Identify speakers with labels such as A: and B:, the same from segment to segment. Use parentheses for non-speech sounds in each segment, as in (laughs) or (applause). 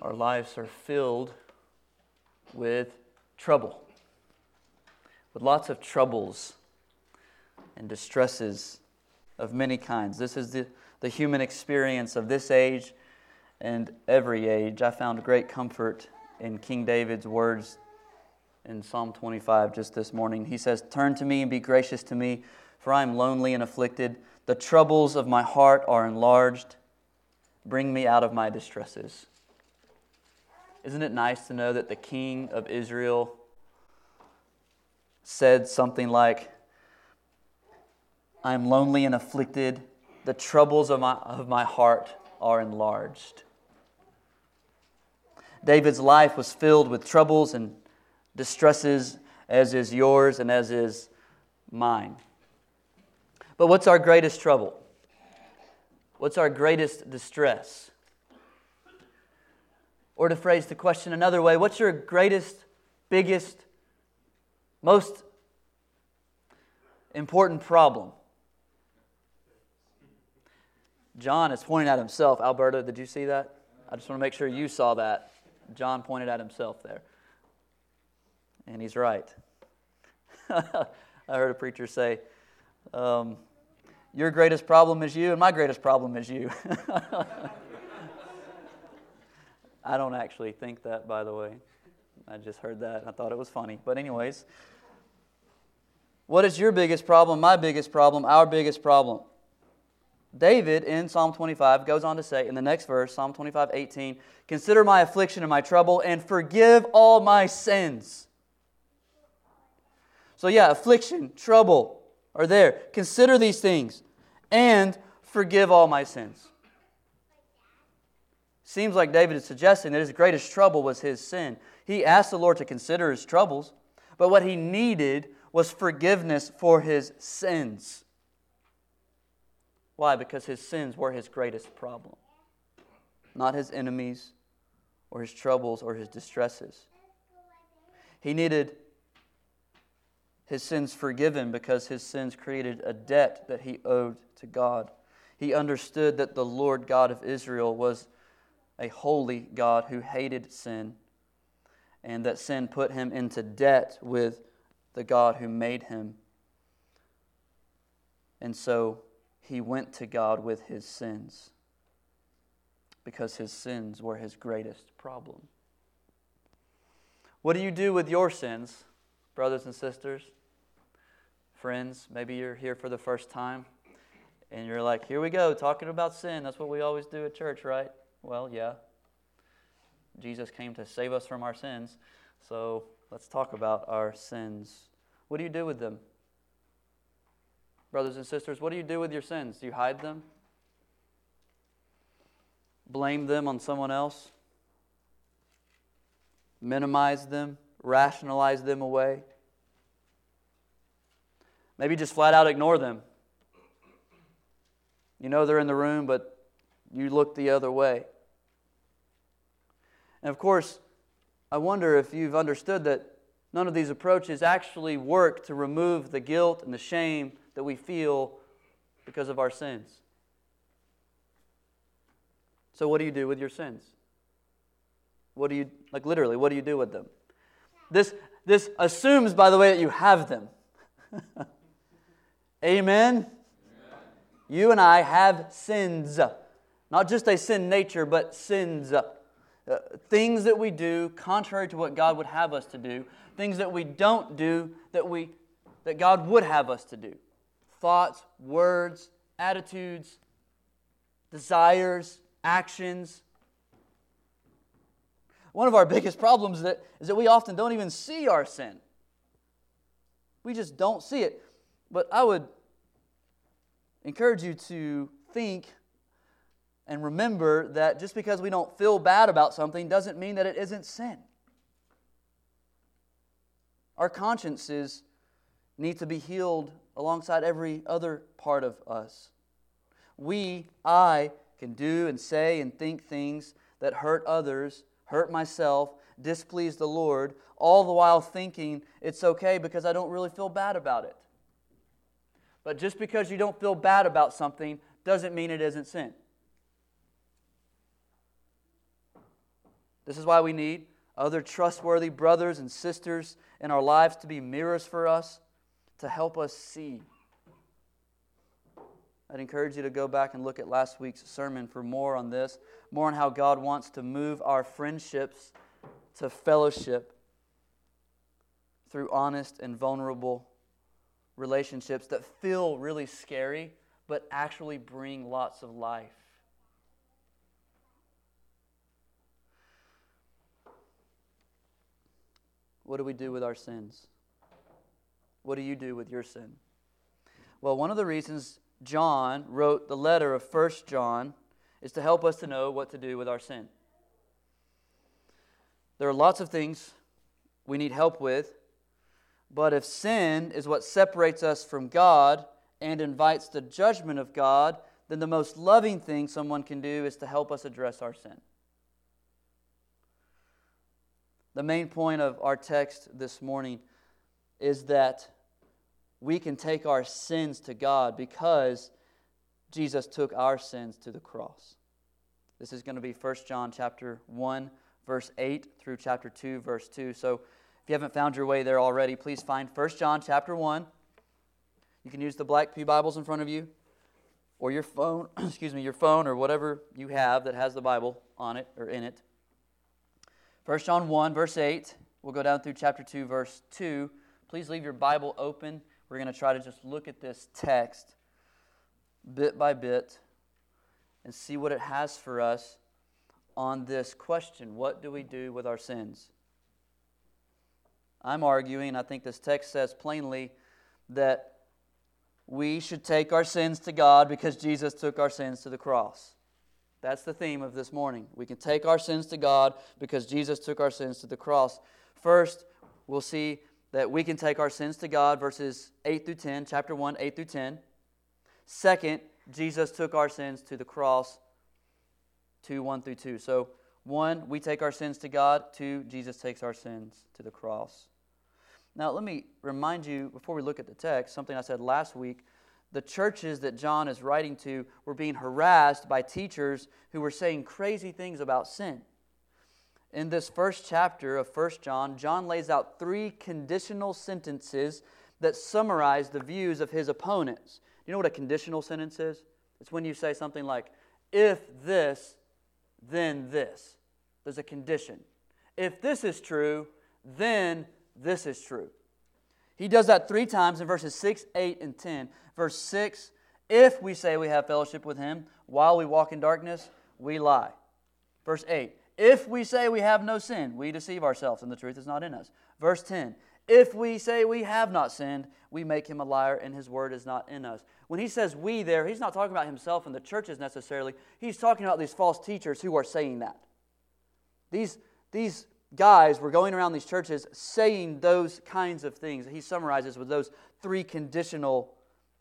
A: our lives are filled with trouble, with lots of troubles and distresses of many kinds. This is the, the human experience of this age and every age. I found great comfort in King David's words in Psalm 25 just this morning. He says, Turn to me and be gracious to me, for I am lonely and afflicted. The troubles of my heart are enlarged. Bring me out of my distresses. Isn't it nice to know that the king of Israel said something like, I am lonely and afflicted. The troubles of my, of my heart are enlarged. David's life was filled with troubles and distresses, as is yours and as is mine. But what's our greatest trouble? What's our greatest distress? Or to phrase the question another way, what's your greatest, biggest, most important problem? John is pointing at himself. Alberta, did you see that? I just want to make sure you saw that. John pointed at himself there. And he's right. (laughs) I heard a preacher say, um, Your greatest problem is you, and my greatest problem is you. (laughs) I don't actually think that, by the way. I just heard that. I thought it was funny. But, anyways, what is your biggest problem, my biggest problem, our biggest problem? David in Psalm 25 goes on to say in the next verse, Psalm 25, 18, Consider my affliction and my trouble and forgive all my sins. So, yeah, affliction, trouble are there. Consider these things and forgive all my sins. Seems like David is suggesting that his greatest trouble was his sin. He asked the Lord to consider his troubles, but what he needed was forgiveness for his sins. Why? Because his sins were his greatest problem, not his enemies or his troubles or his distresses. He needed his sins forgiven because his sins created a debt that he owed to God. He understood that the Lord God of Israel was a holy God who hated sin, and that sin put him into debt with the God who made him. And so he went to God with his sins because his sins were his greatest problem. What do you do with your sins, brothers and sisters? Friends, maybe you're here for the first time and you're like, here we go, talking about sin. That's what we always do at church, right? Well, yeah. Jesus came to save us from our sins. So let's talk about our sins. What do you do with them? Brothers and sisters, what do you do with your sins? Do you hide them? Blame them on someone else? Minimize them? Rationalize them away? Maybe just flat out ignore them. You know they're in the room, but you look the other way. And of course, I wonder if you've understood that none of these approaches actually work to remove the guilt and the shame that we feel because of our sins. So, what do you do with your sins? What do you, like literally, what do you do with them? This, this assumes, by the way, that you have them. Amen? (laughs) Amen? You and I have sins. Not just a sin nature, but sins. Uh, things that we do contrary to what God would have us to do. Things that we don't do that, we, that God would have us to do thoughts, words, attitudes, desires, actions. One of our (laughs) biggest problems that, is that we often don't even see our sin. We just don't see it. But I would encourage you to think and remember that just because we don't feel bad about something doesn't mean that it isn't sin. Our consciences need to be healed alongside every other part of us. We, I, can do and say and think things that hurt others, hurt myself, displease the Lord, all the while thinking it's okay because I don't really feel bad about it. But just because you don't feel bad about something doesn't mean it isn't sin. This is why we need other trustworthy brothers and sisters in our lives to be mirrors for us, to help us see. I'd encourage you to go back and look at last week's sermon for more on this, more on how God wants to move our friendships to fellowship through honest and vulnerable relationships that feel really scary but actually bring lots of life. What do we do with our sins? What do you do with your sin? Well, one of the reasons John wrote the letter of First John is to help us to know what to do with our sin. There are lots of things we need help with, but if sin is what separates us from God and invites the judgment of God, then the most loving thing someone can do is to help us address our sin. The main point of our text this morning is that we can take our sins to God because Jesus took our sins to the cross. This is going to be 1 John chapter 1 verse 8 through chapter 2 verse 2. So if you haven't found your way there already, please find 1 John chapter 1. You can use the black Pew Bibles in front of you or your phone, (clears throat) excuse me, your phone or whatever you have that has the Bible on it or in it. 1 John 1, verse 8. We'll go down through chapter 2, verse 2. Please leave your Bible open. We're going to try to just look at this text bit by bit and see what it has for us on this question What do we do with our sins? I'm arguing, I think this text says plainly, that we should take our sins to God because Jesus took our sins to the cross. That's the theme of this morning. We can take our sins to God because Jesus took our sins to the cross. First, we'll see that we can take our sins to God, verses 8 through 10, chapter 1, 8 through 10. Second, Jesus took our sins to the cross, 2, 1 through 2. So, one, we take our sins to God. Two, Jesus takes our sins to the cross. Now, let me remind you, before we look at the text, something I said last week the churches that John is writing to were being harassed by teachers who were saying crazy things about sin. In this first chapter of 1 John, John lays out three conditional sentences that summarize the views of his opponents. You know what a conditional sentence is? It's when you say something like, if this, then this. There's a condition. If this is true, then this is true. He does that three times in verses 6, 8, and 10. Verse 6 If we say we have fellowship with him while we walk in darkness, we lie. Verse 8 If we say we have no sin, we deceive ourselves, and the truth is not in us. Verse 10 If we say we have not sinned, we make him a liar, and his word is not in us. When he says we there, he's not talking about himself and the churches necessarily. He's talking about these false teachers who are saying that. These, these guys were going around these churches saying those kinds of things. He summarizes with those three conditional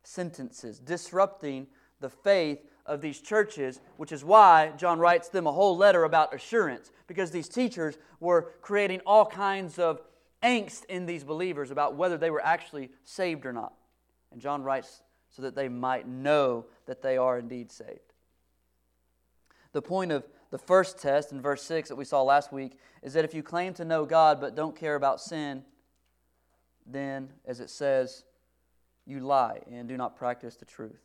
A: sentences, disrupting the faith of these churches, which is why John writes them a whole letter about assurance, because these teachers were creating all kinds of angst in these believers about whether they were actually saved or not. And John writes so that they might know that they are indeed saved. The point of the first test in verse 6 that we saw last week is that if you claim to know God but don't care about sin, then, as it says, you lie and do not practice the truth.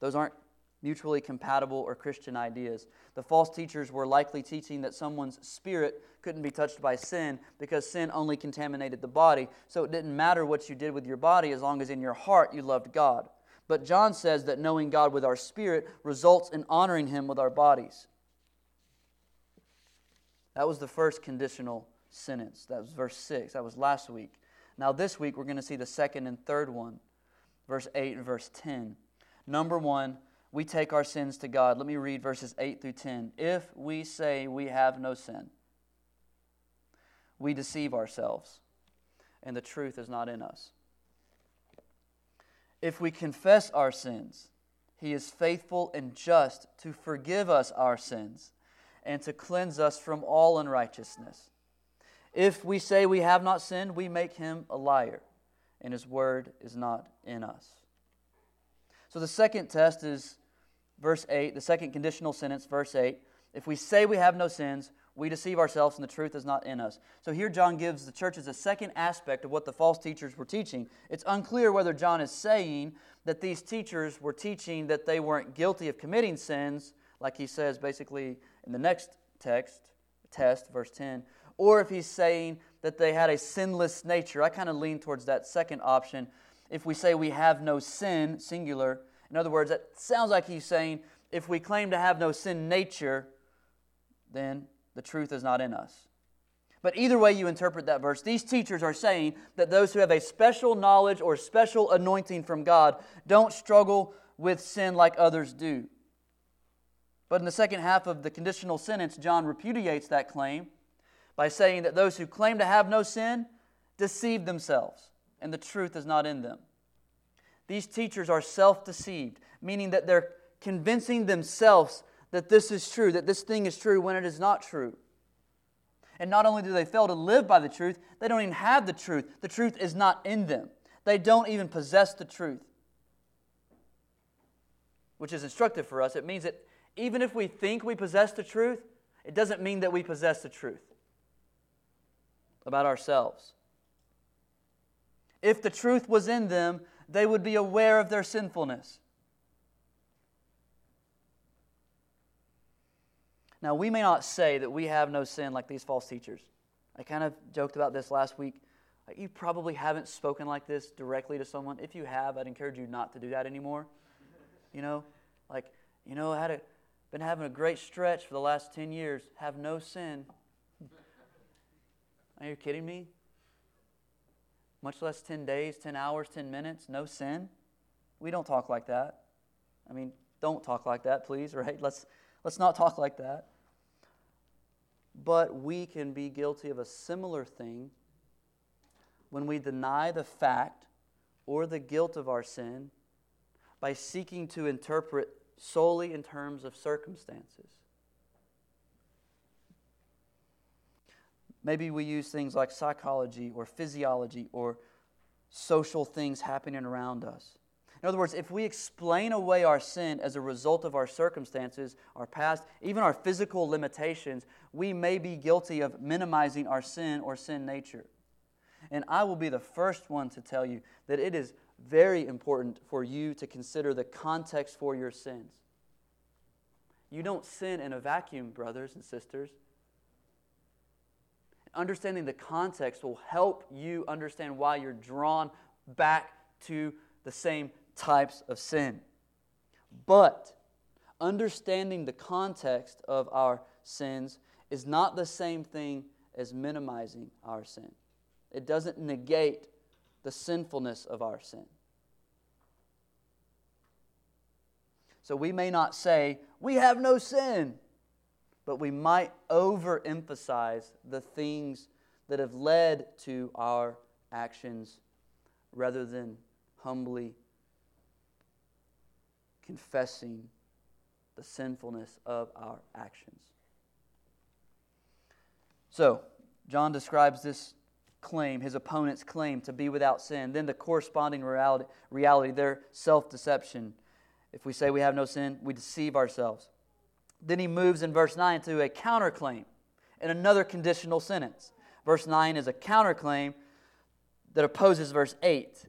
A: Those aren't mutually compatible or Christian ideas. The false teachers were likely teaching that someone's spirit couldn't be touched by sin because sin only contaminated the body. So it didn't matter what you did with your body as long as in your heart you loved God. But John says that knowing God with our spirit results in honoring Him with our bodies. That was the first conditional sentence. That was verse 6. That was last week. Now, this week, we're going to see the second and third one, verse 8 and verse 10. Number one, we take our sins to God. Let me read verses 8 through 10. If we say we have no sin, we deceive ourselves, and the truth is not in us. If we confess our sins, he is faithful and just to forgive us our sins and to cleanse us from all unrighteousness. If we say we have not sinned, we make him a liar, and his word is not in us. So the second test is verse 8, the second conditional sentence, verse 8. If we say we have no sins, we deceive ourselves and the truth is not in us. So here John gives the churches a second aspect of what the false teachers were teaching. It's unclear whether John is saying that these teachers were teaching that they weren't guilty of committing sins, like he says basically in the next text, test, verse 10, or if he's saying that they had a sinless nature. I kind of lean towards that second option. If we say we have no sin, singular, in other words, that sounds like he's saying if we claim to have no sin nature, then the truth is not in us. But either way you interpret that verse, these teachers are saying that those who have a special knowledge or special anointing from God don't struggle with sin like others do. But in the second half of the conditional sentence, John repudiates that claim by saying that those who claim to have no sin deceive themselves, and the truth is not in them. These teachers are self deceived, meaning that they're convincing themselves that this is true, that this thing is true when it is not true. And not only do they fail to live by the truth, they don't even have the truth. The truth is not in them. They don't even possess the truth. Which is instructive for us. It means that even if we think we possess the truth, it doesn't mean that we possess the truth about ourselves. If the truth was in them, they would be aware of their sinfulness. Now, we may not say that we have no sin like these false teachers. I kind of joked about this last week. You probably haven't spoken like this directly to someone. If you have, I'd encourage you not to do that anymore. You know, like, you know, I had a, been having a great stretch for the last 10 years, have no sin. Are you kidding me? Much less 10 days, 10 hours, 10 minutes, no sin? We don't talk like that. I mean, don't talk like that, please, (laughs) right? Let's, let's not talk like that. But we can be guilty of a similar thing when we deny the fact or the guilt of our sin by seeking to interpret solely in terms of circumstances. Maybe we use things like psychology or physiology or social things happening around us. In other words, if we explain away our sin as a result of our circumstances, our past, even our physical limitations, we may be guilty of minimizing our sin or sin nature. And I will be the first one to tell you that it is very important for you to consider the context for your sins. You don't sin in a vacuum, brothers and sisters. Understanding the context will help you understand why you're drawn back to the same types of sin. But understanding the context of our sins is not the same thing as minimizing our sin. It doesn't negate the sinfulness of our sin. So we may not say, we have no sin, but we might overemphasize the things that have led to our actions rather than humbly confessing the sinfulness of our actions. So, John describes this claim, his opponent's claim to be without sin, then the corresponding reality, reality their self deception. If we say we have no sin, we deceive ourselves. Then he moves in verse 9 to a counterclaim in another conditional sentence. Verse 9 is a counterclaim that opposes verse 8.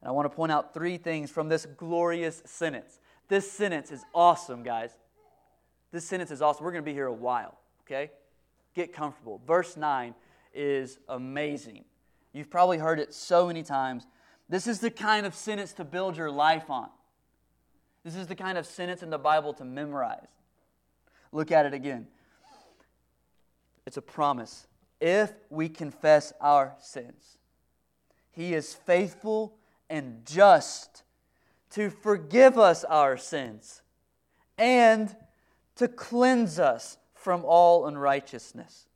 A: And I want to point out three things from this glorious sentence. This sentence is awesome, guys. This sentence is awesome. We're going to be here a while, okay? Get comfortable. Verse 9 is amazing. You've probably heard it so many times. This is the kind of sentence to build your life on. This is the kind of sentence in the Bible to memorize. Look at it again. It's a promise. If we confess our sins, He is faithful and just to forgive us our sins and to cleanse us from all unrighteousness.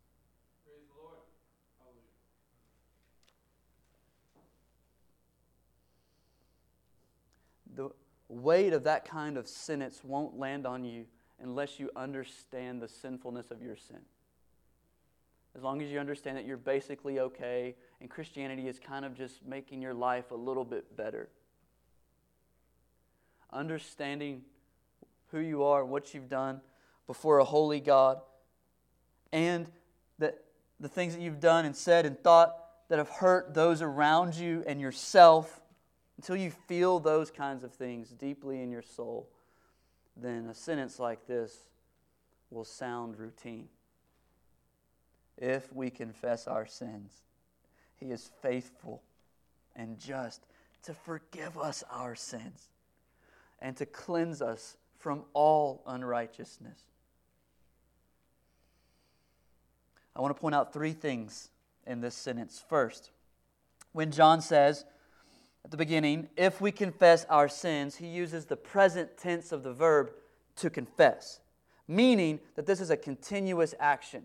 A: The weight of that kind of sentence won't land on you unless you understand the sinfulness of your sin. As long as you understand that you're basically okay and Christianity is kind of just making your life a little bit better. Understanding who you are and what you've done before a holy God, and that the things that you've done and said and thought that have hurt those around you and yourself, until you feel those kinds of things deeply in your soul, then a sentence like this will sound routine. If we confess our sins, He is faithful and just to forgive us our sins and to cleanse us from all unrighteousness. I want to point out three things in this sentence. First, when John says at the beginning, if we confess our sins, he uses the present tense of the verb to confess, meaning that this is a continuous action,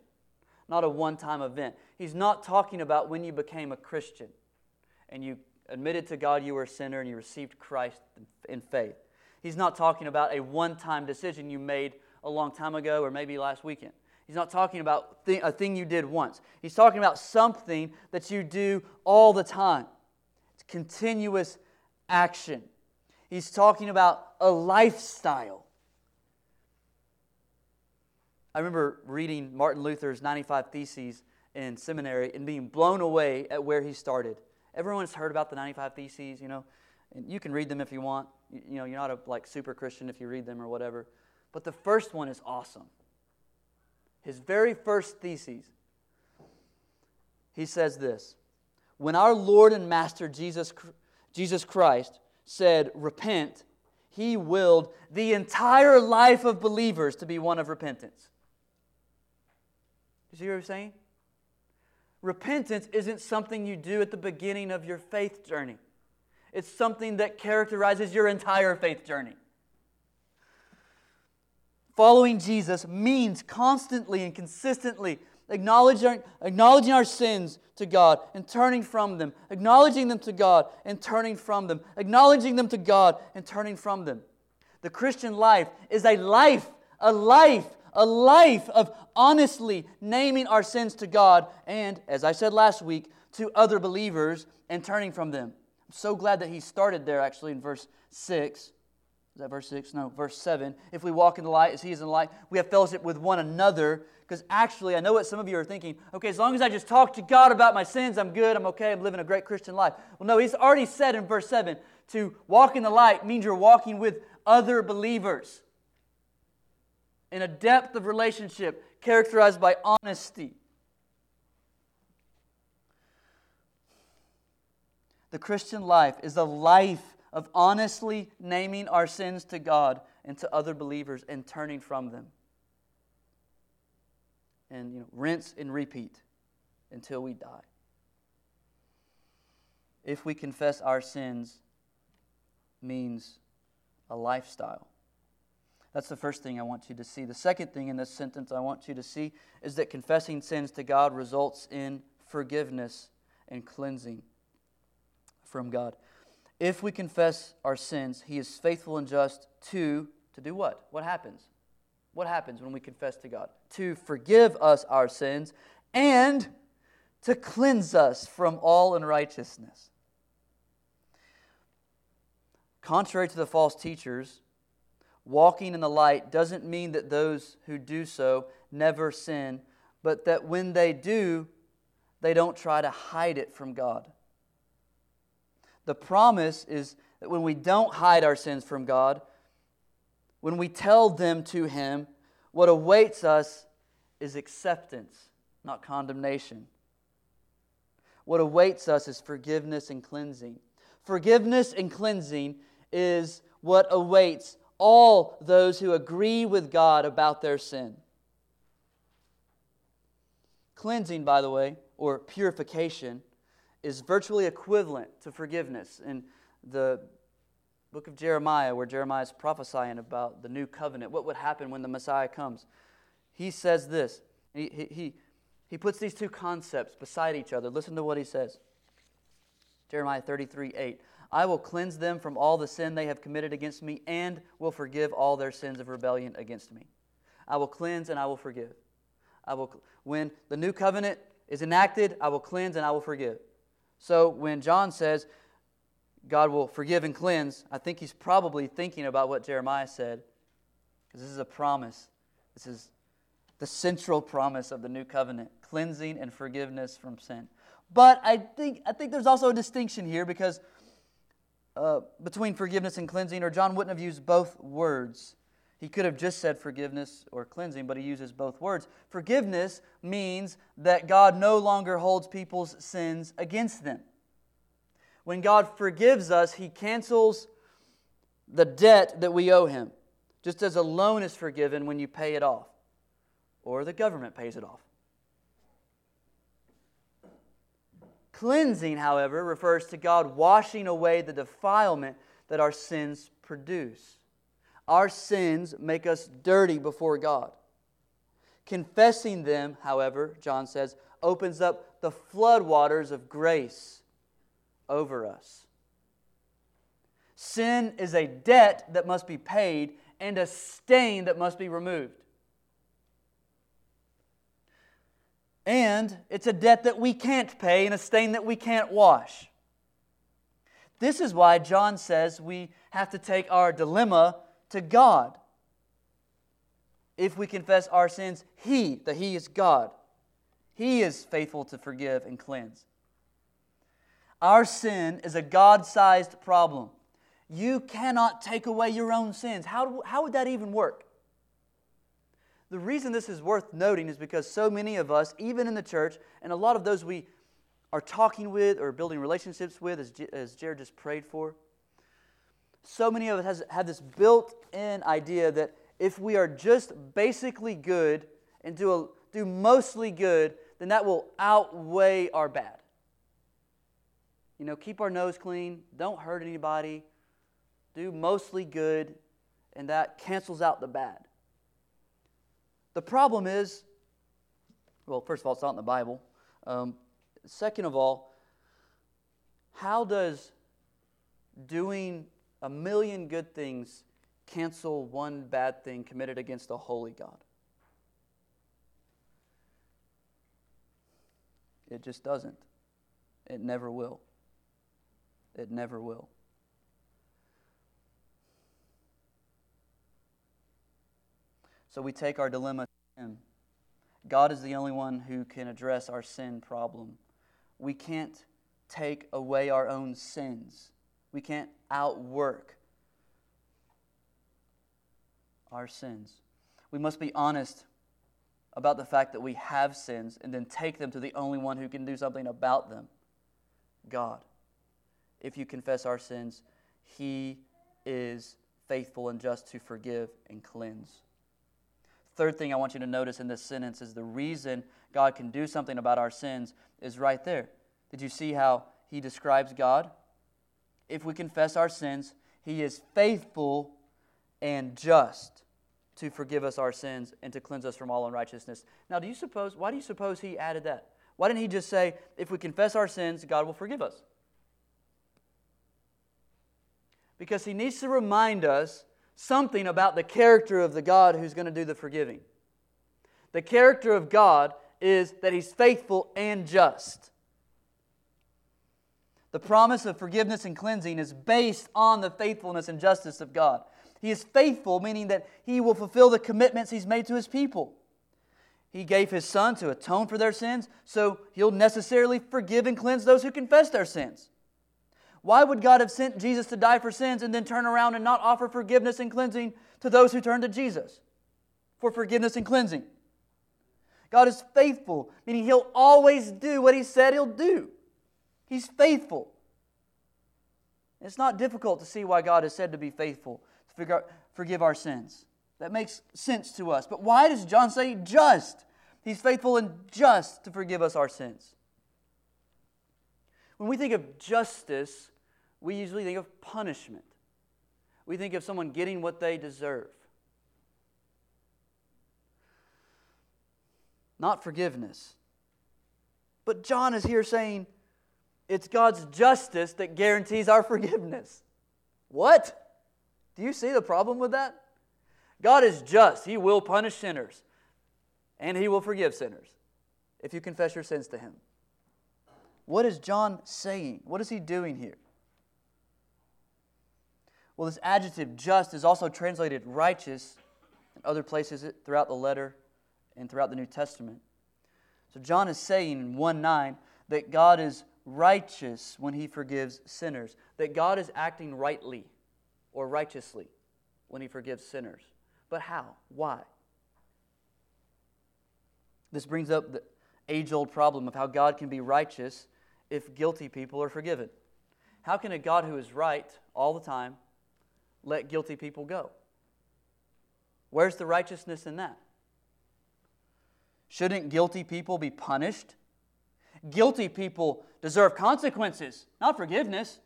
A: not a one time event. He's not talking about when you became a Christian and you admitted to God you were a sinner and you received Christ in faith. He's not talking about a one time decision you made a long time ago or maybe last weekend. He's not talking about a thing you did once. He's talking about something that you do all the time. Continuous action. He's talking about a lifestyle. I remember reading Martin Luther's 95 Theses in seminary and being blown away at where he started. Everyone's heard about the 95 Theses, you know, and you can read them if you want. You, you know, you're not a like super Christian if you read them or whatever. But the first one is awesome. His very first thesis. He says this When our Lord and Master Jesus, Jesus Christ said, Repent, he willed the entire life of believers to be one of repentance. You see what I'm saying? Repentance isn't something you do at the beginning of your faith journey. It's something that characterizes your entire faith journey. Following Jesus means constantly and consistently acknowledging, acknowledging our sins to God and turning from them, acknowledging them to God and turning from them, acknowledging them to God and turning from them. The Christian life is a life, a life, a life of honestly naming our sins to God and, as I said last week, to other believers and turning from them. I'm so glad that he started there actually in verse 6. Is that verse 6? No, verse 7. If we walk in the light as he is in the light, we have fellowship with one another. Because actually, I know what some of you are thinking. Okay, as long as I just talk to God about my sins, I'm good, I'm okay, I'm living a great Christian life. Well, no, he's already said in verse 7 to walk in the light means you're walking with other believers in a depth of relationship characterized by honesty. The Christian life is a life of honestly naming our sins to God and to other believers and turning from them. And you know, rinse and repeat until we die. If we confess our sins means a lifestyle. That's the first thing I want you to see. The second thing in this sentence I want you to see is that confessing sins to God results in forgiveness and cleansing from God. If we confess our sins, He is faithful and just to to do what? What happens? What happens when we confess to God? To forgive us our sins and to cleanse us from all unrighteousness. Contrary to the false teachers, walking in the light doesn't mean that those who do so never sin, but that when they do, they don't try to hide it from God. The promise is that when we don't hide our sins from God, when we tell them to Him, what awaits us is acceptance, not condemnation. What awaits us is forgiveness and cleansing. Forgiveness and cleansing is what awaits all those who agree with God about their sin. Cleansing, by the way, or purification, is virtually equivalent to forgiveness. In the book of Jeremiah, where Jeremiah is prophesying about the new covenant, what would happen when the Messiah comes, he says this. He, he, he puts these two concepts beside each other. Listen to what he says Jeremiah 33 8. I will cleanse them from all the sin they have committed against me and will forgive all their sins of rebellion against me. I will cleanse and I will forgive. I will, when the new covenant is enacted, I will cleanse and I will forgive. So when John says God will forgive and cleanse, I think he's probably thinking about what Jeremiah said, because this is a promise This is the central promise of the new covenant cleansing and forgiveness from sin. But I think, I think there's also a distinction here because uh, between forgiveness and cleansing, or John wouldn't have used both words. He could have just said forgiveness or cleansing, but he uses both words. Forgiveness means that God no longer holds people's sins against them. When God forgives us, he cancels the debt that we owe him, just as a loan is forgiven when you pay it off, or the government pays it off. Cleansing, however, refers to God washing away the defilement that our sins produce. Our sins make us dirty before God. Confessing them, however, John says, opens up the floodwaters of grace over us. Sin is a debt that must be paid and a stain that must be removed. And it's a debt that we can't pay and a stain that we can't wash. This is why John says we have to take our dilemma to God. If we confess our sins, He, that He is God, He is faithful to forgive and cleanse. Our sin is a God sized problem. You cannot take away your own sins. How, how would that even work? The reason this is worth noting is because so many of us, even in the church, and a lot of those we are talking with or building relationships with, as, as Jared just prayed for, so many of us has, have this built in idea that if we are just basically good and do, a, do mostly good, then that will outweigh our bad. You know, keep our nose clean, don't hurt anybody, do mostly good, and that cancels out the bad. The problem is, well, first of all, it's not in the Bible. Um, second of all, how does doing a million good things cancel one bad thing committed against a holy God? It just doesn't. It never will. It never will. So we take our dilemma to Him. God is the only one who can address our sin problem. We can't take away our own sins, we can't outwork our sins. We must be honest about the fact that we have sins and then take them to the only one who can do something about them God. If you confess our sins, He is faithful and just to forgive and cleanse. Third thing I want you to notice in this sentence is the reason God can do something about our sins is right there. Did you see how he describes God? If we confess our sins, he is faithful and just to forgive us our sins and to cleanse us from all unrighteousness. Now, do you suppose, why do you suppose he added that? Why didn't he just say, if we confess our sins, God will forgive us? Because he needs to remind us something about the character of the God who's going to do the forgiving. The character of God is that He's faithful and just. The promise of forgiveness and cleansing is based on the faithfulness and justice of God. He is faithful, meaning that He will fulfill the commitments He's made to His people. He gave His Son to atone for their sins, so He'll necessarily forgive and cleanse those who confess their sins. Why would God have sent Jesus to die for sins and then turn around and not offer forgiveness and cleansing to those who turn to Jesus for forgiveness and cleansing? God is faithful, meaning He'll always do what He said He'll do. He's faithful. It's not difficult to see why God is said to be faithful, to forgive our sins. That makes sense to us. But why does John say just? He's faithful and just to forgive us our sins. When we think of justice, we usually think of punishment. We think of someone getting what they deserve. Not forgiveness. But John is here saying it's God's justice that guarantees our forgiveness. What? Do you see the problem with that? God is just. He will punish sinners, and He will forgive sinners if you confess your sins to Him. What is John saying? What is he doing here? Well, this adjective just is also translated righteous in other places throughout the letter and throughout the New Testament. So John is saying in 1 9 that God is righteous when he forgives sinners, that God is acting rightly or righteously when he forgives sinners. But how? Why? This brings up the age old problem of how God can be righteous if guilty people are forgiven. How can a God who is right all the time let guilty people go? Where's the righteousness in that? Shouldn't guilty people be punished? Guilty people deserve consequences, not forgiveness.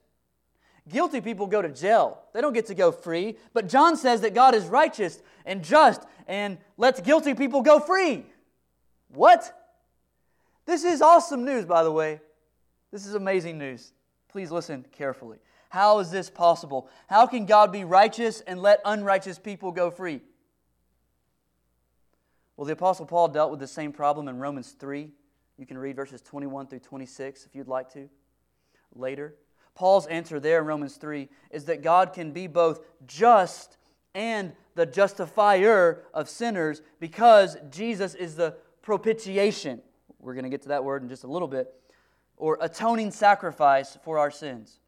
A: Guilty people go to jail. They don't get to go free. But John says that God is righteous and just and lets guilty people go free. What? This is awesome news, by the way. This is amazing news. Please listen carefully. How is this possible? How can God be righteous and let unrighteous people go free? Well, the Apostle Paul dealt with the same problem in Romans 3. You can read verses 21 through 26 if you'd like to later. Paul's answer there in Romans 3 is that God can be both just and the justifier of sinners because Jesus is the propitiation. We're going to get to that word in just a little bit. Or atoning sacrifice for our sins.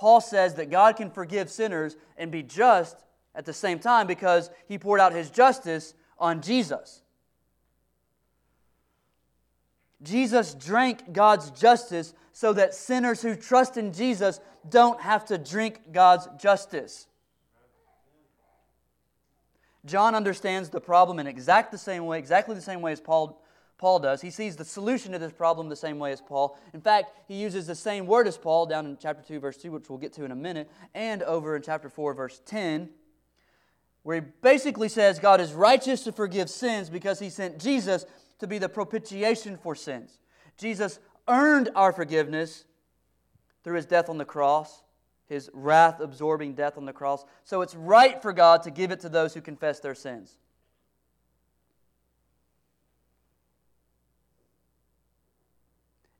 A: Paul says that God can forgive sinners and be just at the same time because he poured out his justice on Jesus. Jesus drank God's justice so that sinners who trust in Jesus don't have to drink God's justice. John understands the problem in exact the same way, exactly the same way as Paul, Paul does. He sees the solution to this problem the same way as Paul. In fact, he uses the same word as Paul down in chapter 2, verse 2, which we'll get to in a minute, and over in chapter 4, verse 10, where he basically says God is righteous to forgive sins because he sent Jesus to be the propitiation for sins. Jesus earned our forgiveness through his death on the cross, his wrath absorbing death on the cross. So it's right for God to give it to those who confess their sins.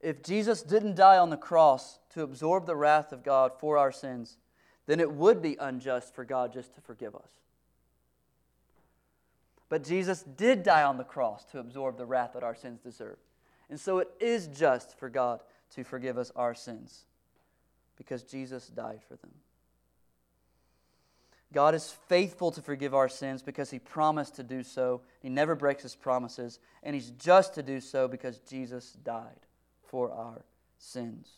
A: If Jesus didn't die on the cross to absorb the wrath of God for our sins, then it would be unjust for God just to forgive us. But Jesus did die on the cross to absorb the wrath that our sins deserve. And so it is just for God to forgive us our sins because Jesus died for them. God is faithful to forgive our sins because He promised to do so. He never breaks His promises. And He's just to do so because Jesus died for our sins.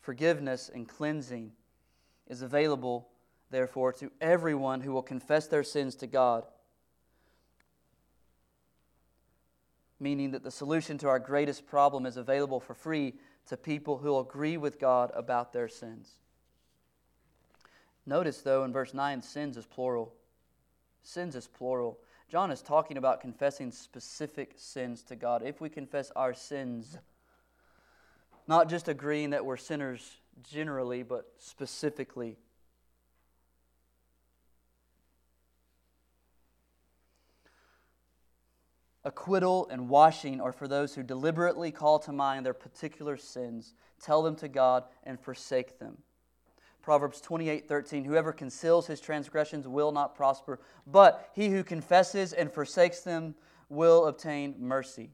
A: Forgiveness and cleansing is available, therefore, to everyone who will confess their sins to God meaning that the solution to our greatest problem is available for free to people who agree with God about their sins. Notice, though, in verse 9, sins is plural. Sins is plural. John is talking about confessing specific sins to God. If we confess our sins, not just agreeing that we're sinners generally, but specifically Acquittal and washing are for those who deliberately call to mind their particular sins, tell them to God, and forsake them. Proverbs 28 13, whoever conceals his transgressions will not prosper, but he who confesses and forsakes them will obtain mercy.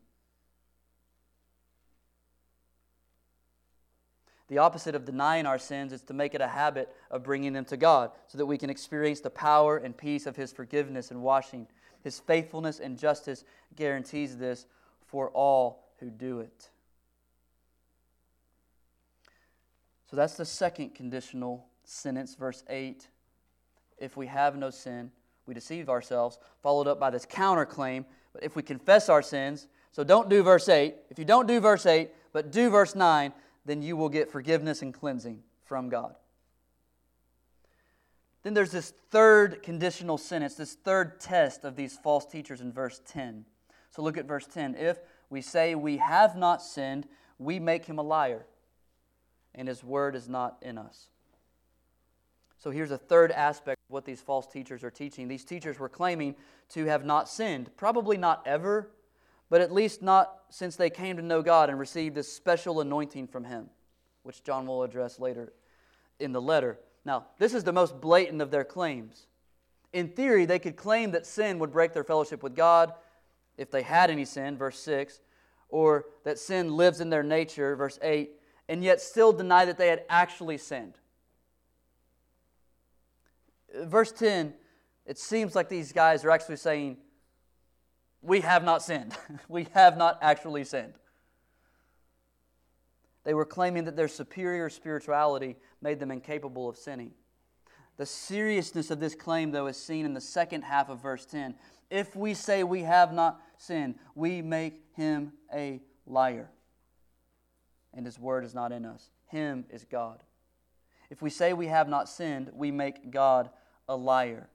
A: The opposite of denying our sins is to make it a habit of bringing them to God so that we can experience the power and peace of His forgiveness and washing his faithfulness and justice guarantees this for all who do it. So that's the second conditional sentence, verse 8. If we have no sin, we deceive ourselves, followed up by this counterclaim. But if we confess our sins, so don't do verse 8. If you don't do verse 8, but do verse 9, then you will get forgiveness and cleansing from God. Then there's this third conditional sentence, this third test of these false teachers in verse 10. So look at verse 10. If we say we have not sinned, we make him a liar, and his word is not in us. So here's a third aspect of what these false teachers are teaching. These teachers were claiming to have not sinned, probably not ever, but at least not since they came to know God and received this special anointing from him, which John will address later in the letter. Now, this is the most blatant of their claims. In theory, they could claim that sin would break their fellowship with God if they had any sin, verse 6, or that sin lives in their nature, verse 8, and yet still deny that they had actually sinned. Verse 10, it seems like these guys are actually saying, We have not sinned. (laughs) we have not actually sinned. They were claiming that their superior spirituality made them incapable of sinning. The seriousness of this claim, though, is seen in the second half of verse 10. If we say we have not sinned, we make him a liar, and his word is not in us. Him is God. If we say we have not sinned, we make God a liar.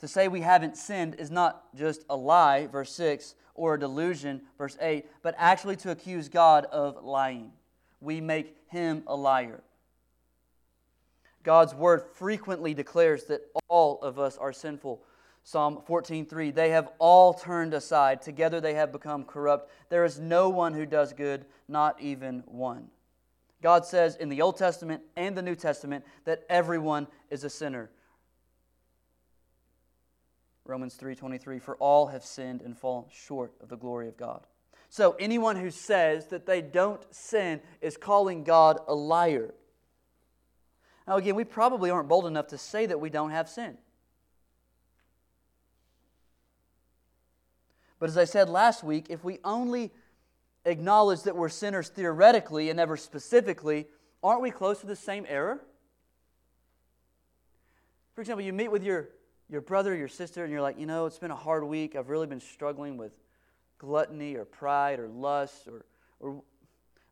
A: To say we haven't sinned is not just a lie, verse 6, or a delusion, verse 8, but actually to accuse God of lying. We make him a liar. God's word frequently declares that all of us are sinful. Psalm 14:3 They have all turned aside together they have become corrupt there is no one who does good not even one God says in the Old Testament and the New Testament that everyone is a sinner Romans 3:23 For all have sinned and fallen short of the glory of God So anyone who says that they don't sin is calling God a liar now, again, we probably aren't bold enough to say that we don't have sin. But as I said last week, if we only acknowledge that we're sinners theoretically and never specifically, aren't we close to the same error? For example, you meet with your, your brother your sister, and you're like, you know, it's been a hard week. I've really been struggling with gluttony or pride or lust or, or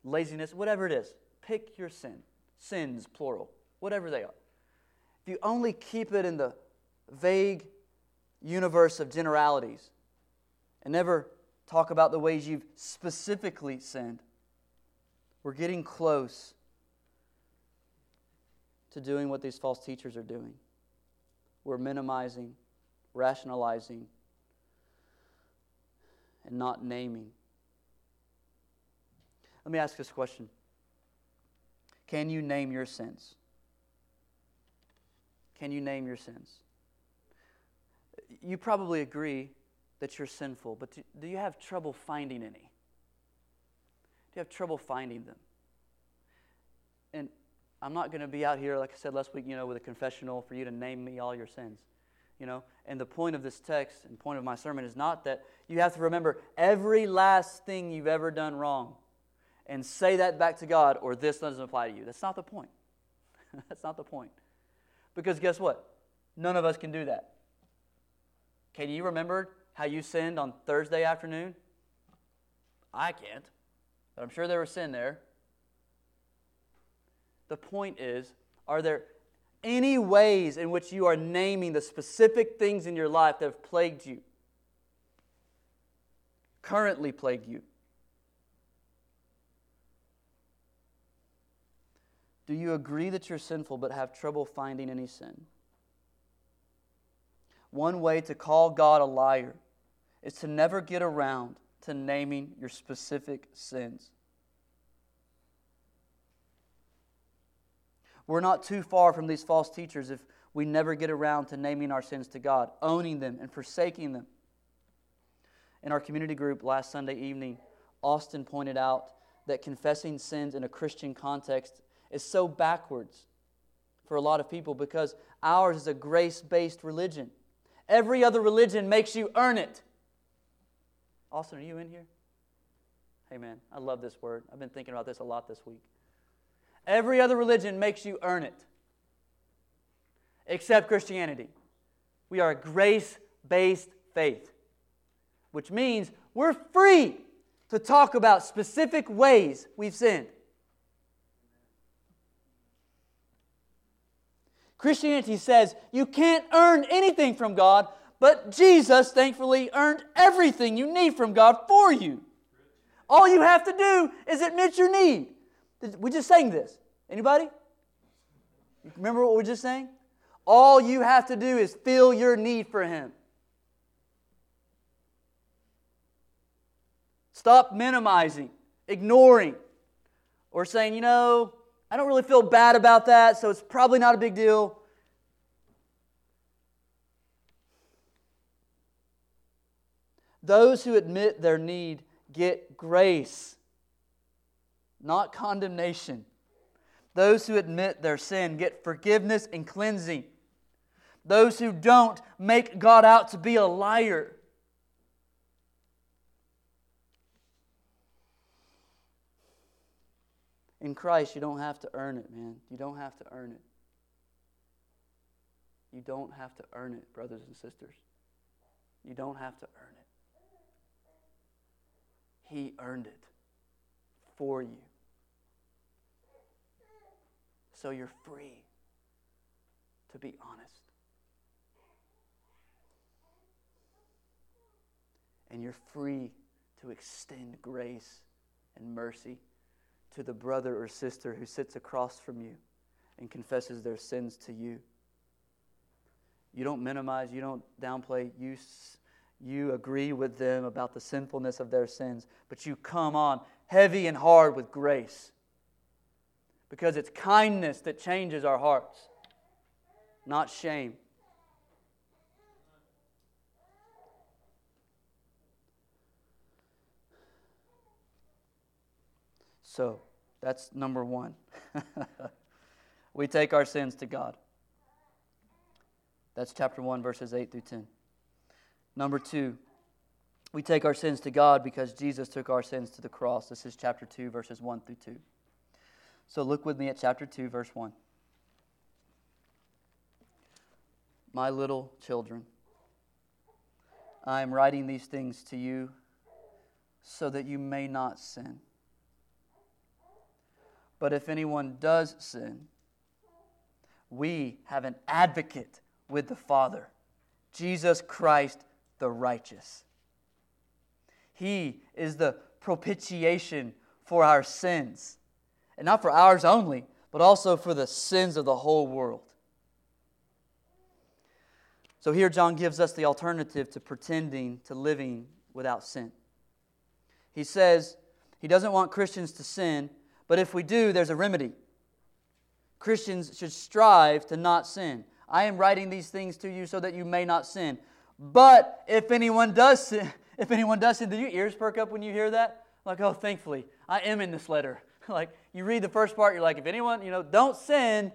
A: laziness, whatever it is. Pick your sin. Sins, plural whatever they are. If you only keep it in the vague universe of generalities and never talk about the ways you've specifically sinned, we're getting close to doing what these false teachers are doing. We're minimizing, rationalizing, and not naming. Let me ask this question Can you name your sins? Can you name your sins? You probably agree that you're sinful, but do you have trouble finding any? Do you have trouble finding them? And I'm not going to be out here, like I said last week, you know, with a confessional for you to name me all your sins. You know, and the point of this text and point of my sermon is not that you have to remember every last thing you've ever done wrong and say that back to God or this doesn't apply to you. That's not the point. (laughs) That's not the point. Because guess what? None of us can do that. Can you remember how you sinned on Thursday afternoon? I can't, but I'm sure there was sin there. The point is are there any ways in which you are naming the specific things in your life that have plagued you? Currently plague you? Do you agree that you're sinful but have trouble finding any sin? One way to call God a liar is to never get around to naming your specific sins. We're not too far from these false teachers if we never get around to naming our sins to God, owning them, and forsaking them. In our community group last Sunday evening, Austin pointed out that confessing sins in a Christian context is so backwards for a lot of people because ours is a grace based religion. Every other religion makes you earn it. Austin, are you in here? Hey, man, I love this word. I've been thinking about this a lot this week. Every other religion makes you earn it, except Christianity. We are a grace based faith, which means we're free to talk about specific ways we've sinned. Christianity says you can't earn anything from God, but Jesus thankfully earned everything you need from God for you. All you have to do is admit your need. We're just sang this. Anybody? Remember what we are just saying? All you have to do is feel your need for Him. Stop minimizing, ignoring, or saying, you know, I don't really feel bad about that, so it's probably not a big deal. Those who admit their need get grace, not condemnation. Those who admit their sin get forgiveness and cleansing. Those who don't make God out to be a liar. In Christ, you don't have to earn it, man. You don't have to earn it. You don't have to earn it, brothers and sisters. You don't have to earn it. He earned it for you. So you're free to be honest. And you're free to extend grace and mercy to the brother or sister who sits across from you and confesses their sins to you. You don't minimize, you don't downplay, you, you agree with them about the sinfulness of their sins, but you come on heavy and hard with grace. Because it's kindness that changes our hearts, not shame. So, that's number one. (laughs) we take our sins to God. That's chapter 1, verses 8 through 10. Number two, we take our sins to God because Jesus took our sins to the cross. This is chapter 2, verses 1 through 2. So look with me at chapter 2, verse 1. My little children, I am writing these things to you so that you may not sin. But if anyone does sin, we have an advocate with the Father, Jesus Christ the righteous. He is the propitiation for our sins, and not for ours only, but also for the sins of the whole world. So here, John gives us the alternative to pretending to living without sin. He says he doesn't want Christians to sin, but if we do, there's a remedy. Christians should strive to not sin. I am writing these things to you so that you may not sin. But if anyone does sin, if anyone does sin, do your ears perk up when you hear that? Like, oh, thankfully, I am in this letter. (laughs) like, you read the first part, you're like, if anyone, you know, don't sin.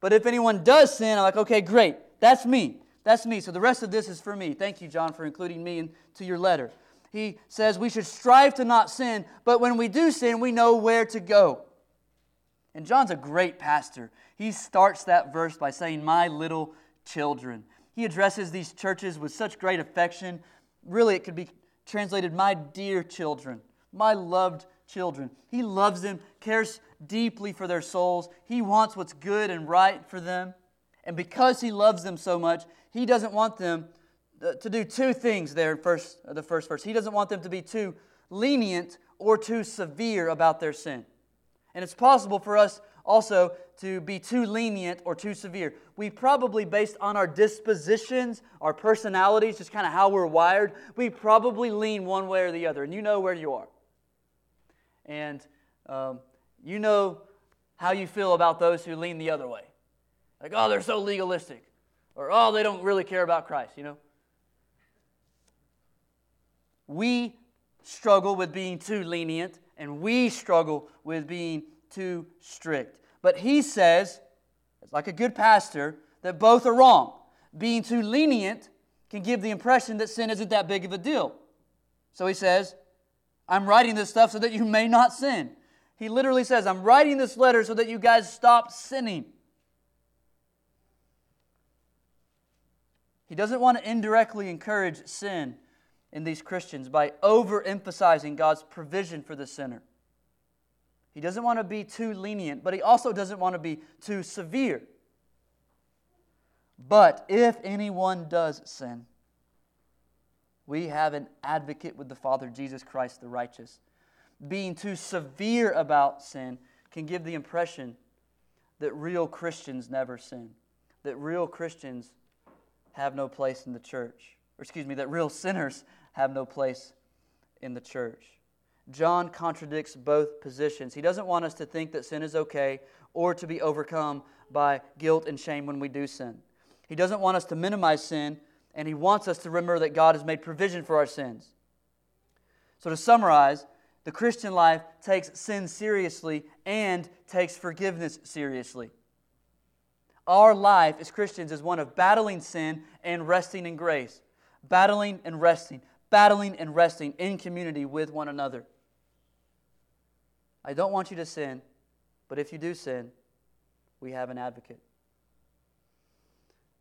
A: But if anyone does sin, I'm like, okay, great. That's me. That's me. So the rest of this is for me. Thank you, John, for including me into your letter. He says we should strive to not sin, but when we do sin, we know where to go. And John's a great pastor. He starts that verse by saying, My little children. He addresses these churches with such great affection. Really, it could be translated, My dear children, my loved children. He loves them, cares deeply for their souls. He wants what's good and right for them. And because he loves them so much, he doesn't want them uh, to do two things there in first, uh, the first verse. He doesn't want them to be too lenient or too severe about their sin. And it's possible for us also to be too lenient or too severe. We probably, based on our dispositions, our personalities, just kind of how we're wired, we probably lean one way or the other. And you know where you are. And um, you know how you feel about those who lean the other way. Like, oh, they're so legalistic. Or, oh, they don't really care about Christ, you know? We struggle with being too lenient and we struggle with being too strict. But he says, like a good pastor, that both are wrong. Being too lenient can give the impression that sin isn't that big of a deal. So he says, I'm writing this stuff so that you may not sin. He literally says, I'm writing this letter so that you guys stop sinning. He doesn't want to indirectly encourage sin in these Christians by overemphasizing God's provision for the sinner. He doesn't want to be too lenient, but he also doesn't want to be too severe. But if anyone does sin, we have an advocate with the Father, Jesus Christ the righteous. Being too severe about sin can give the impression that real Christians never sin, that real Christians have no place in the church, or excuse me, that real sinners have no place in the church. John contradicts both positions. He doesn't want us to think that sin is okay or to be overcome by guilt and shame when we do sin. He doesn't want us to minimize sin, and he wants us to remember that God has made provision for our sins. So, to summarize, the Christian life takes sin seriously and takes forgiveness seriously. Our life as Christians is one of battling sin and resting in grace. Battling and resting. Battling and resting in community with one another. I don't want you to sin, but if you do sin, we have an advocate.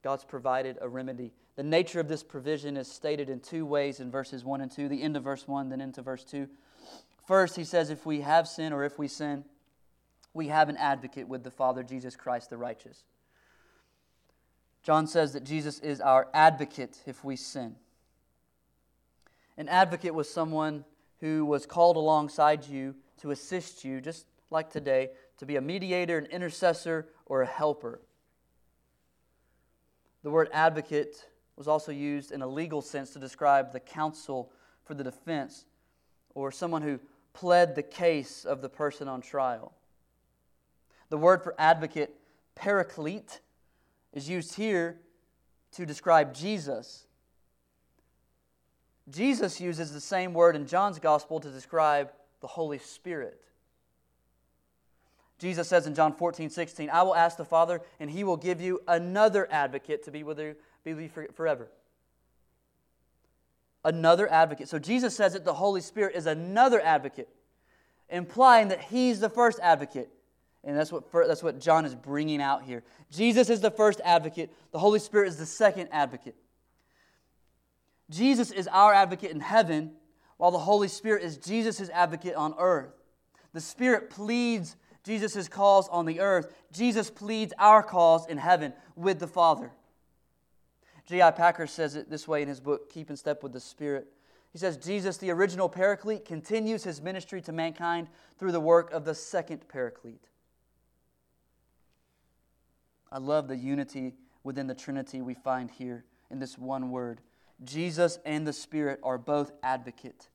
A: God's provided a remedy. The nature of this provision is stated in two ways in verses 1 and 2, the end of verse 1, then into verse 2. First, he says, if we have sin or if we sin, we have an advocate with the Father, Jesus Christ the righteous. John says that Jesus is our advocate if we sin. An advocate was someone who was called alongside you to assist you, just like today, to be a mediator, an intercessor, or a helper. The word advocate was also used in a legal sense to describe the counsel for the defense or someone who pled the case of the person on trial. The word for advocate, paraclete, is used here to describe Jesus. Jesus uses the same word in John's gospel to describe the Holy Spirit. Jesus says in John 14, 16, I will ask the Father, and he will give you another advocate to be with you, be with you forever. Another advocate. So Jesus says that the Holy Spirit is another advocate, implying that he's the first advocate. And that's what, that's what John is bringing out here. Jesus is the first advocate, the Holy Spirit is the second advocate. Jesus is our advocate in heaven, while the Holy Spirit is Jesus' advocate on earth. The Spirit pleads Jesus' cause on the earth. Jesus pleads our cause in heaven with the Father. J.I. Packer says it this way in his book, Keep in Step with the Spirit. He says, Jesus, the original paraclete, continues his ministry to mankind through the work of the second paraclete. I love the unity within the Trinity we find here in this one word. Jesus and the Spirit are both advocate,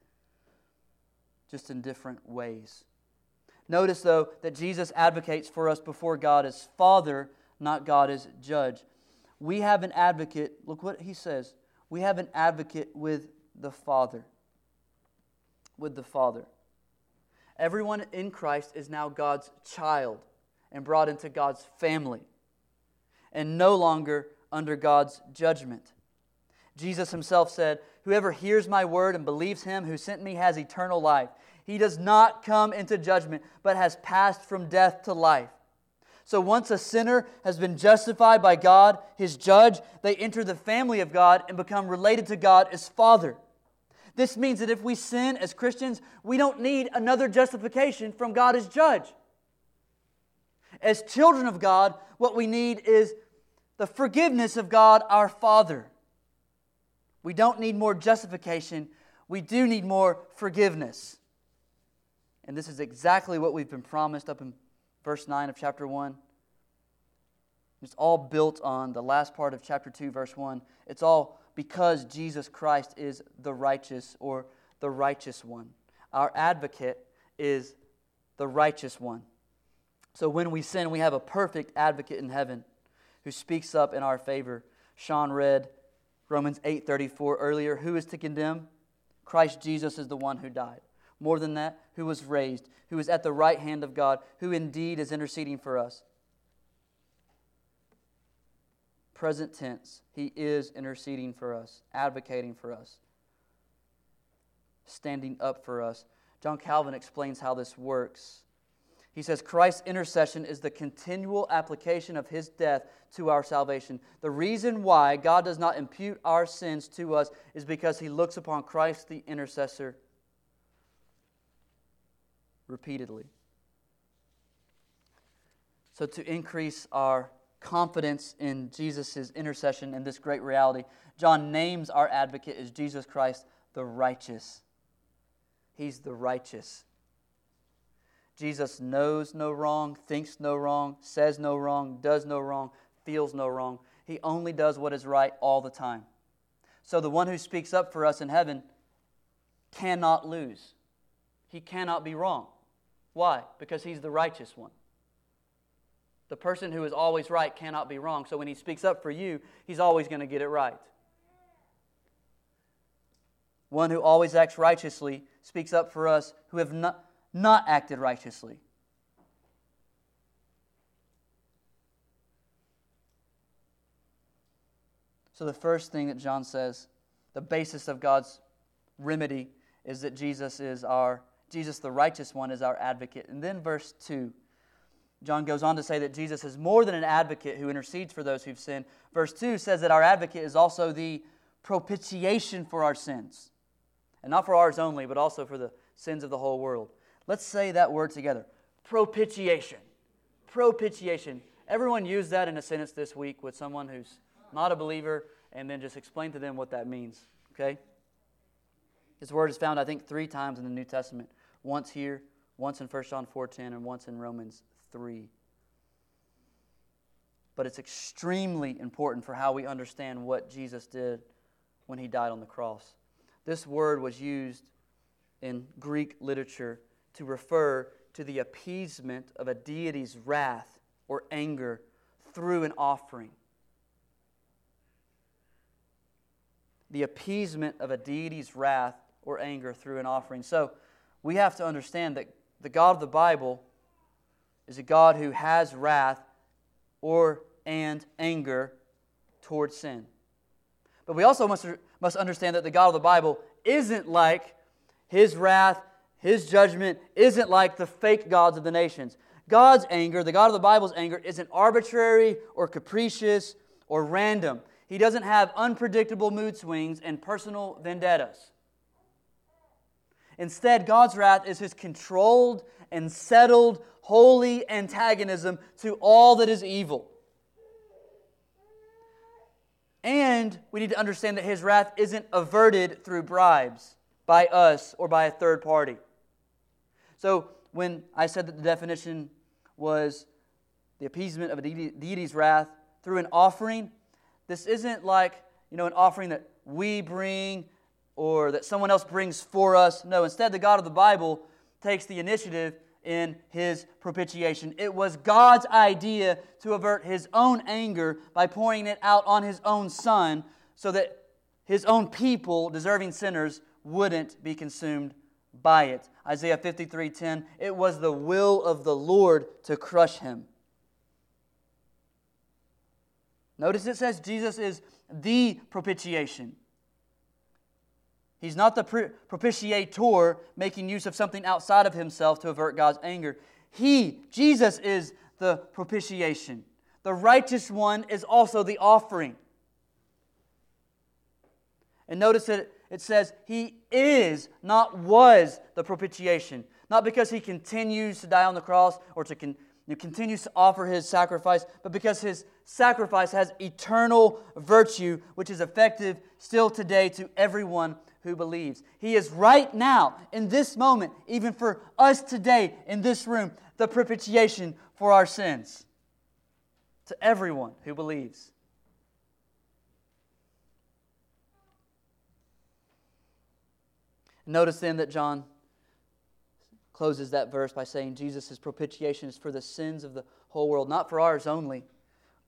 A: just in different ways. Notice, though, that Jesus advocates for us before God as Father, not God as Judge. We have an advocate. Look what he says. We have an advocate with the Father. With the Father. Everyone in Christ is now God's child and brought into God's family and no longer under God's judgment. Jesus himself said, Whoever hears my word and believes him who sent me has eternal life. He does not come into judgment, but has passed from death to life. So once a sinner has been justified by God, his judge, they enter the family of God and become related to God as Father. This means that if we sin as Christians, we don't need another justification from God as judge. As children of God, what we need is the forgiveness of God our Father. We don't need more justification, we do need more forgiveness. And this is exactly what we've been promised up in verse 9 of chapter 1. It's all built on the last part of chapter 2, verse 1. It's all because Jesus Christ is the righteous or the righteous one. Our advocate is the righteous one. So when we sin, we have a perfect advocate in heaven who speaks up in our favor. Sean read Romans 8:34 earlier, who is to condemn? Christ Jesus is the one who died. More than that, who was raised, who is at the right hand of God, who indeed is interceding for us. Present tense, he is interceding for us, advocating for us, standing up for us. John Calvin explains how this works. He says Christ's intercession is the continual application of his death to our salvation. The reason why God does not impute our sins to us is because he looks upon Christ the intercessor repeatedly. So, to increase our confidence in Jesus' intercession and this great reality, John names our advocate as Jesus Christ, the righteous. He's the righteous. Jesus knows no wrong, thinks no wrong, says no wrong, does no wrong, feels no wrong. He only does what is right all the time. So the one who speaks up for us in heaven cannot lose. He cannot be wrong. Why? Because he's the righteous one. The person who is always right cannot be wrong. So when he speaks up for you, he's always going to get it right. one who always acts righteously, speaks up for us who have not, not acted righteously. So, the first thing that John says, the basis of God's remedy, is that Jesus is our, Jesus the righteous one, is our advocate. And then, verse 2, John goes on to say that Jesus is more than an advocate who intercedes for those who've sinned. Verse 2 says that our advocate is also the propitiation for our sins. And not for ours only, but also for the sins of the whole world. Let's say that word together propitiation. Propitiation. Everyone use that in a sentence this week with someone who's not a believer, and then just explain to them what that means. Okay? This word is found, I think, three times in the New Testament. Once here, once in 1 John 4.10, and once in Romans 3. But it's extremely important for how we understand what Jesus did when he died on the cross. This word was used in Greek literature to refer to the appeasement of a deity's wrath or anger through an offering. The appeasement of a deity's wrath or anger through an offering. So we have to understand that the God of the Bible is a God who has wrath or and anger towards sin. But we also must, must understand that the God of the Bible isn't like his wrath, his judgment, isn't like the fake gods of the nations. God's anger, the God of the Bible's anger, isn't arbitrary or capricious or random. He doesn't have unpredictable mood swings and personal vendettas. Instead, God's wrath is his controlled and settled holy antagonism to all that is evil. And we need to understand that his wrath isn't averted through bribes by us or by a third party. So, when I said that the definition was the appeasement of a deity's wrath through an offering, this isn't like, you know, an offering that we bring or that someone else brings for us. No, instead, the God of the Bible takes the initiative in his propitiation. It was God's idea to avert his own anger by pouring it out on his own son so that his own people, deserving sinners, wouldn't be consumed by it. Isaiah 53:10 It was the will of the Lord to crush him. Notice it says Jesus is the propitiation. He's not the propitiator making use of something outside of himself to avert God's anger. He, Jesus, is the propitiation. The righteous one is also the offering. And notice that it says he is, not was, the propitiation. Not because he continues to die on the cross or to con- continues to offer his sacrifice, but because his sacrifice has eternal virtue, which is effective still today to everyone who believes. He is right now, in this moment, even for us today in this room, the propitiation for our sins to everyone who believes. Notice then that John closes that verse by saying Jesus' propitiation is for the sins of the whole world, not for ours only,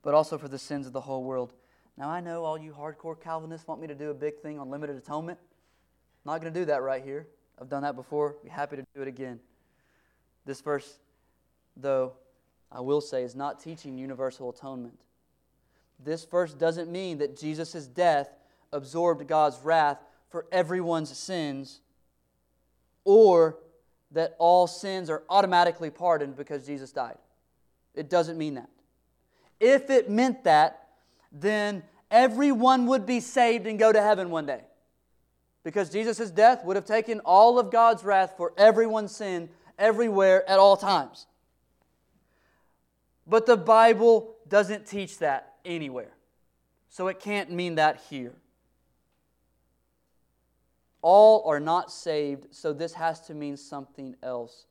A: but also for the sins of the whole world. Now, I know all you hardcore Calvinists want me to do a big thing on limited atonement. Not going to do that right here. I've done that before. Be happy to do it again. This verse, though, I will say, is not teaching universal atonement. This verse doesn't mean that Jesus' death absorbed God's wrath for everyone's sins or that all sins are automatically pardoned because Jesus died. It doesn't mean that. If it meant that, then everyone would be saved and go to heaven one day because Jesus' death would have taken all of God's wrath for everyone's sin everywhere at all times. But the Bible doesn't teach that anywhere. So it can't mean that here. All are not saved, so this has to mean something else.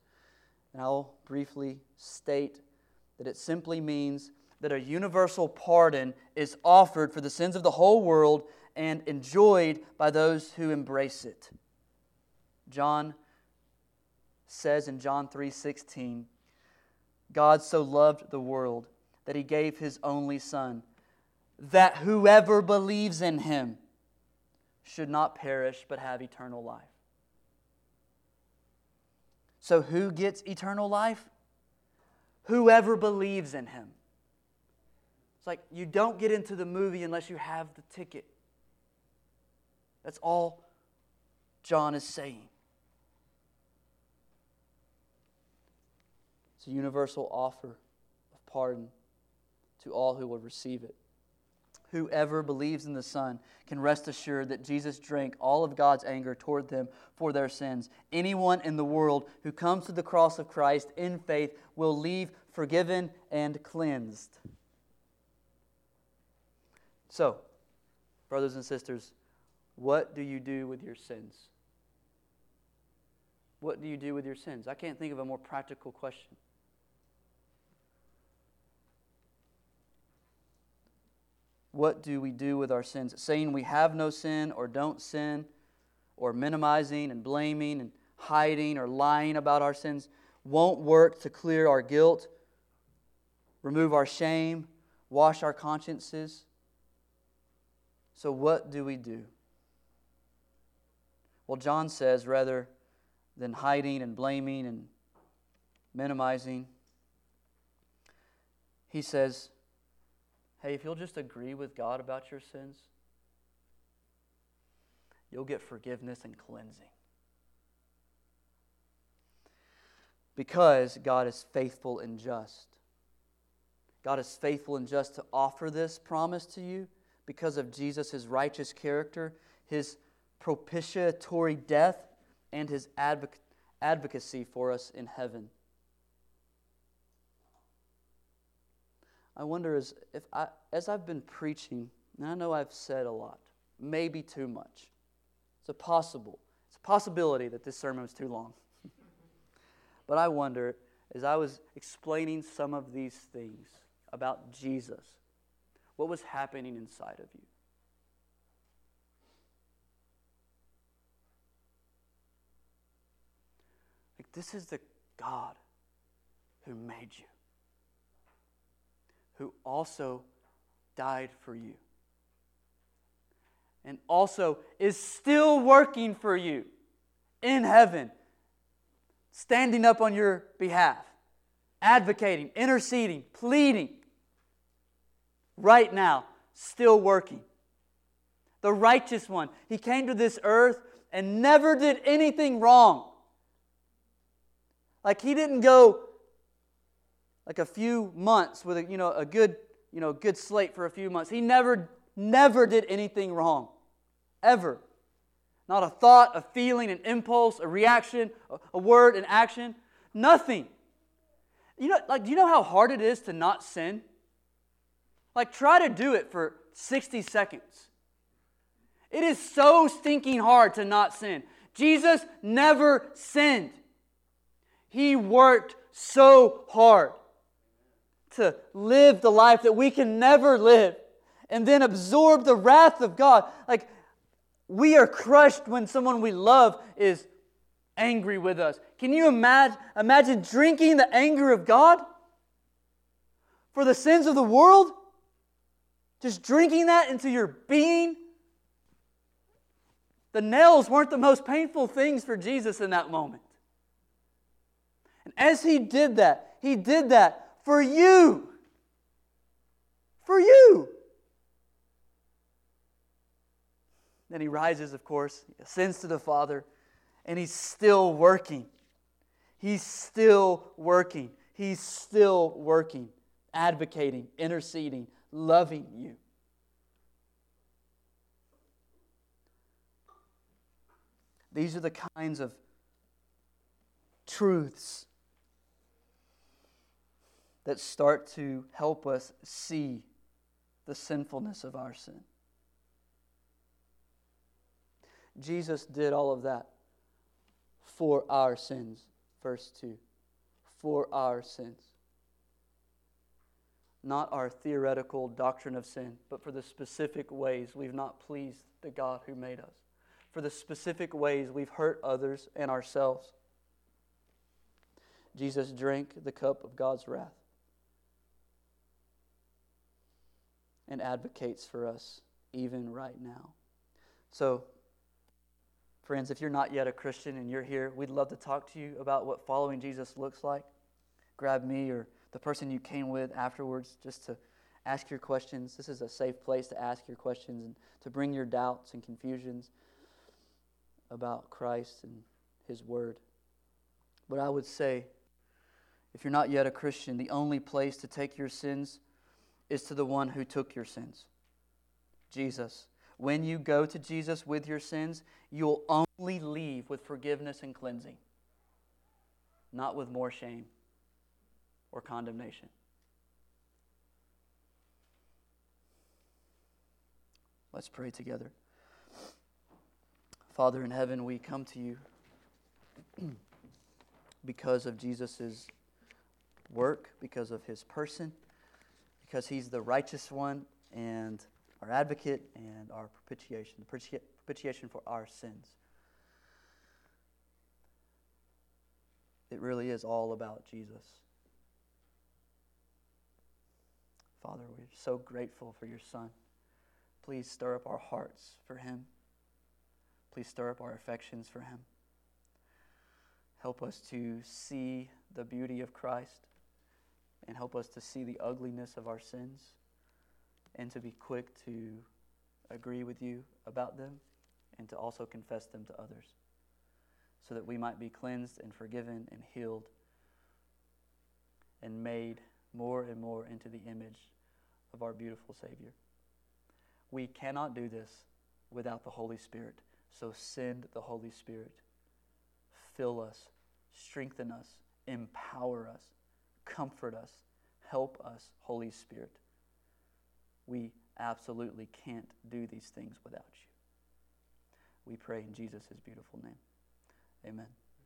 A: And I'll briefly state that it simply means that a universal pardon is offered for the sins of the whole world and enjoyed by those who embrace it. John says in John 3:16, God so loved the world that he gave his only son that whoever believes in him should not perish but have eternal life. So, who gets eternal life? Whoever believes in him. It's like you don't get into the movie unless you have the ticket. That's all John is saying. It's a universal offer of pardon to all who will receive it. Whoever believes in the Son can rest assured that Jesus drank all of God's anger toward them for their sins. Anyone in the world who comes to the cross of Christ in faith will leave forgiven and cleansed. So, brothers and sisters, what do you do with your sins? What do you do with your sins? I can't think of a more practical question. what do we do with our sins? Saying we have no sin or don't sin, or minimizing and blaming and hiding or lying about our sins won't work to clear our guilt, remove our shame, wash our consciences. So, what do we do? Well, John says rather than hiding and blaming and minimizing, he says, Hey, if you'll just agree with God about your sins, you'll get forgiveness and cleansing. Because God is faithful and just. God is faithful and just to offer this promise to you because of Jesus' righteous character, his propitiatory death, and his advoc- advocacy for us in heaven. I wonder as if I, as I've been preaching, and I know I've said a lot, maybe too much. It's a possible, it's a possibility that this sermon was too long. (laughs) but I wonder as I was explaining some of these things about Jesus, what was happening inside of you? Like, this is the God who made you who also died for you and also is still working for you in heaven, standing up on your behalf, advocating, interceding, pleading, right now, still working. The righteous one, he came to this earth and never did anything wrong. Like he didn't go like a few months with a, you know, a good, you know, good slate for a few months. He never, never did anything wrong. Ever. Not a thought, a feeling, an impulse, a reaction, a, word, an action. Nothing. You know, like, do you know how hard it is to not sin? Like, try to do it for 60 seconds. It is so stinking hard to not sin. Jesus never sinned. He worked so hard to live the life that we can never live and then absorb the wrath of God. Like, we are crushed when someone we love is angry with us. Can you imagine, imagine drinking the anger of God for the sins of the world? Just drinking that into your being? The nails weren't the most painful things for Jesus in that moment. As he did that, he did that for you. For you. Then he rises, of course, ascends to the Father, and he's still working. He's still working. He's still working, advocating, interceding, loving you. These are the kinds of truths that start to help us see the sinfulness of our sin. Jesus did all of that for our sins. Verse 2 for our sins. Not our theoretical doctrine of sin, but for the specific ways we've not pleased the God who made us, for the specific ways we've hurt others and ourselves. Jesus drank the cup of God's wrath and advocates for us even right now. So, Friends, if you're not yet a Christian and you're here, we'd love to talk to you about what following Jesus looks like. Grab me or the person you came with afterwards just to ask your questions. This is a safe place to ask your questions and to bring your doubts and confusions about Christ and His Word. But I would say, if you're not yet a Christian, the only place to take your sins is to the one who took your sins Jesus. When you go to Jesus with your sins, you'll only leave with forgiveness and cleansing, not with more shame or condemnation. Let's pray together. Father in heaven, we come to you (clears throat) because of Jesus' work, because of his person, because he's the righteous one and our advocate and our propitiation, the propitiation for our sins. It really is all about Jesus. Father, we're so grateful for your Son. Please stir up our hearts for him. Please stir up our affections for him. Help us to see the beauty of Christ and help us to see the ugliness of our sins and to be quick to agree with you about them and to also confess them to others so that we might be cleansed and forgiven and healed and made more and more into the image of our beautiful Savior. We cannot do this without the Holy Spirit, so send the Holy Spirit. Fill us, strengthen us, empower us, comfort us, help us, Holy Spirit. We absolutely can't do these things without you. We pray in Jesus' beautiful name. Amen.